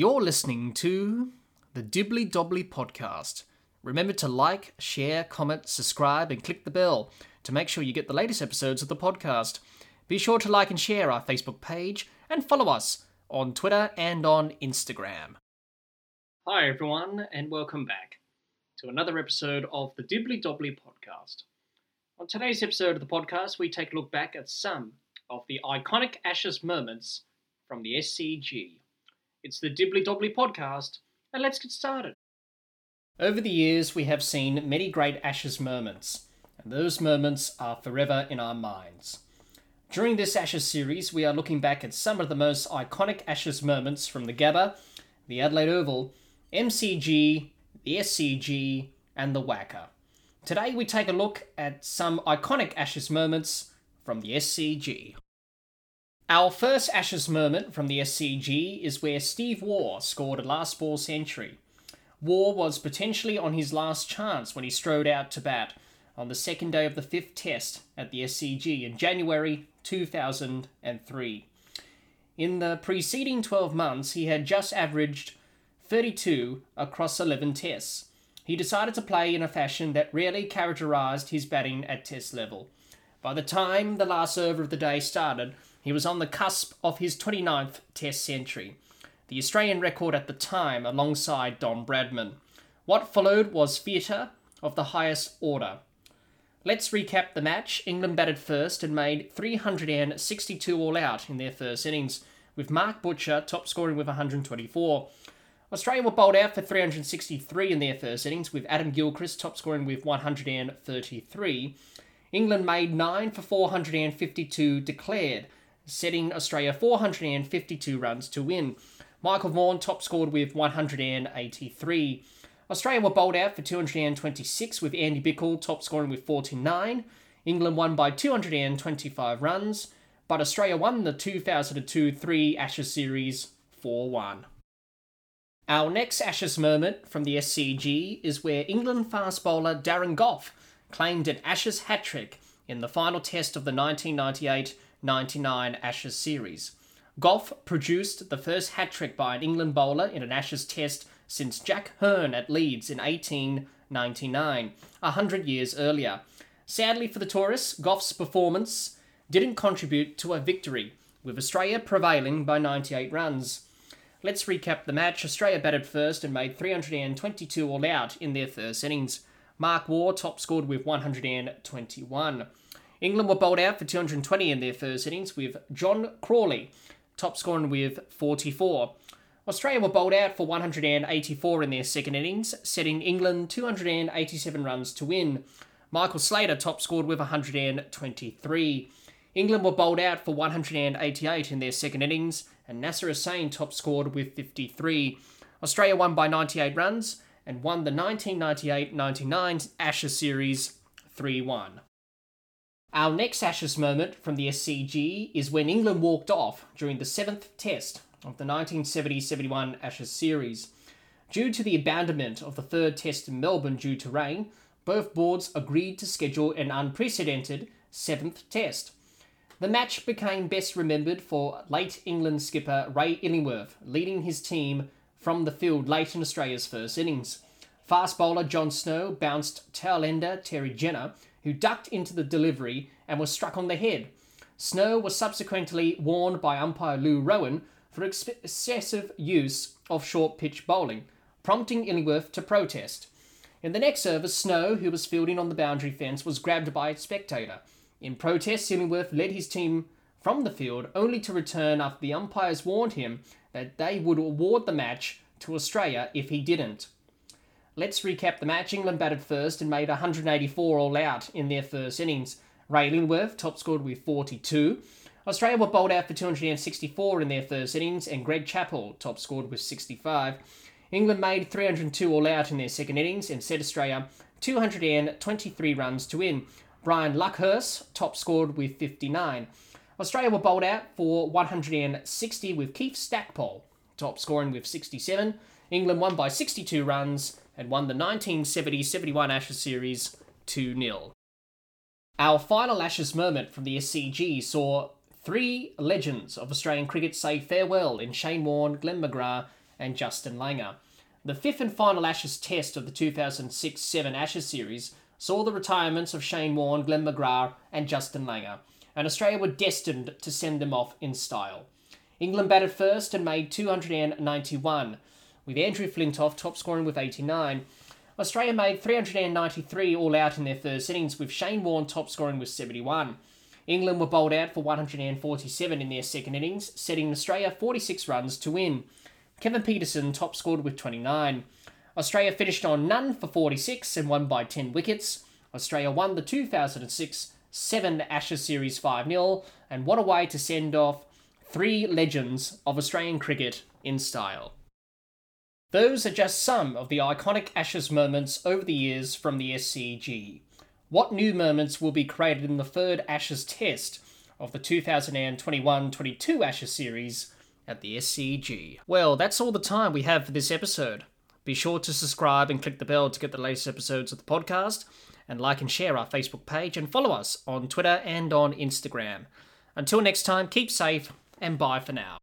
You're listening to the Dibbly Dobbly podcast. Remember to like, share, comment, subscribe, and click the bell to make sure you get the latest episodes of the podcast. Be sure to like and share our Facebook page and follow us on Twitter and on Instagram. Hi, everyone, and welcome back to another episode of the Dibbly Dobbly podcast. On today's episode of the podcast, we take a look back at some of the iconic Ashes moments from the SCG. It's the Dibbly Dobbly podcast, and let's get started. Over the years, we have seen many great Ashes moments, and those moments are forever in our minds. During this Ashes series, we are looking back at some of the most iconic Ashes moments from the Gabba, the Adelaide Oval, MCG, the SCG, and the WACA. Today, we take a look at some iconic Ashes moments from the SCG. Our first Ashes moment from the SCG is where Steve Waugh scored a last ball century. Waugh was potentially on his last chance when he strode out to bat on the second day of the fifth test at the SCG in January 2003. In the preceding 12 months, he had just averaged 32 across 11 tests. He decided to play in a fashion that rarely characterised his batting at test level. By the time the last over of the day started, he was on the cusp of his 29th Test century, the Australian record at the time alongside Don Bradman. What followed was theatre of the highest order. Let's recap the match. England batted first and made 362 all out in their first innings, with Mark Butcher top scoring with 124. Australia were bowled out for 363 in their first innings, with Adam Gilchrist top scoring with 133. England made 9 for 452 declared, setting Australia 452 runs to win. Michael Vaughan top scored with 183. Australia were bowled out for 226 with Andy Bichel top scoring with 49. England won by 225 runs, but Australia won the 2002 3 Ashes series 4 1. Our next Ashes moment from the SCG is where England fast bowler Darren Gough claimed an Ashes hat trick in the final test of the 1998 99 Ashes series. Gough produced the first hat trick by an England bowler in an Ashes test since Jack Hearne at Leeds in 1899, a hundred years earlier. Sadly for the tourists, Gough's performance didn't contribute to a victory, with Australia prevailing by 98 runs. Let's recap the match. Australia batted first and made 322 all out in their first innings. Mark Waugh top scored with 121. England were bowled out for 220 in their first innings, with John Crawley top scoring with 44. Australia were bowled out for 184 in their second innings, setting England 287 runs to win. Michael Slater top scored with 123. England were bowled out for 188 in their second innings, and Nasser Hussain top scored with 53. Australia won by 98 runs and won the 1998 99 Ashes series 3 1. Our next Ashes moment from the SCG is when England walked off during the seventh test of the 1970 71 Ashes series. Due to the abandonment of the third test in Melbourne due to rain, both boards agreed to schedule an unprecedented seventh test. The match became best remembered for late England skipper Ray Illingworth leading his team from the field late in Australia's first innings. Fast bowler John Snow bounced tail ender Terry Jenner who ducked into the delivery and was struck on the head. Snow was subsequently warned by umpire Lou Rowan for excessive use of short pitch bowling, prompting Illingworth to protest. In the next over, Snow, who was fielding on the boundary fence, was grabbed by a spectator. In protest, Illingworth led his team from the field, only to return after the umpires warned him that they would award the match to Australia if he didn't. Let's recap the match. England batted first and made 184 all out in their first innings. Ray Illingworth top scored with 42. Australia were bowled out for 264 in their first innings, and Greg Chappell top scored with 65. England made 302 all out in their second innings and set Australia 223 runs to win. Brian Luckhurst top scored with 59. Australia were bowled out for 160 with Keith Stackpole top scoring with 67. England won by 62 runs and won the 1970 71 Ashes series 2 0. Our final Ashes moment from the SCG saw three legends of Australian cricket say farewell in Shane Warne, Glenn McGrath, and Justin Langer. The fifth and final Ashes test of the 2006 7 Ashes series saw the retirements of Shane Warne, Glenn McGrath, and Justin Langer, and Australia were destined to send them off in style. England batted first and made 291, with Andrew Flintoff top scoring with 89. Australia made 393 all out in their first innings, with Shane Warne top scoring with 71. England were bowled out for 147 in their second innings, setting Australia 46 runs to win. Kevin Pietersen top scored with 29. Australia finished on none for 46 and won by 10 wickets. Australia won the 2006 7 Ashes Series 5 0, and what a way to send off three legends of Australian cricket in style. Those are just some of the iconic Ashes moments over the years from the SCG. What new moments will be created in the third Ashes Test of the 2021 22 Ashes series at the SCG? Well, that's all the time we have for this episode. Be sure to subscribe and click the bell to get the latest episodes of the podcast, and like and share our Facebook page, and follow us on Twitter and on Instagram. Until next time, keep safe and bye for now.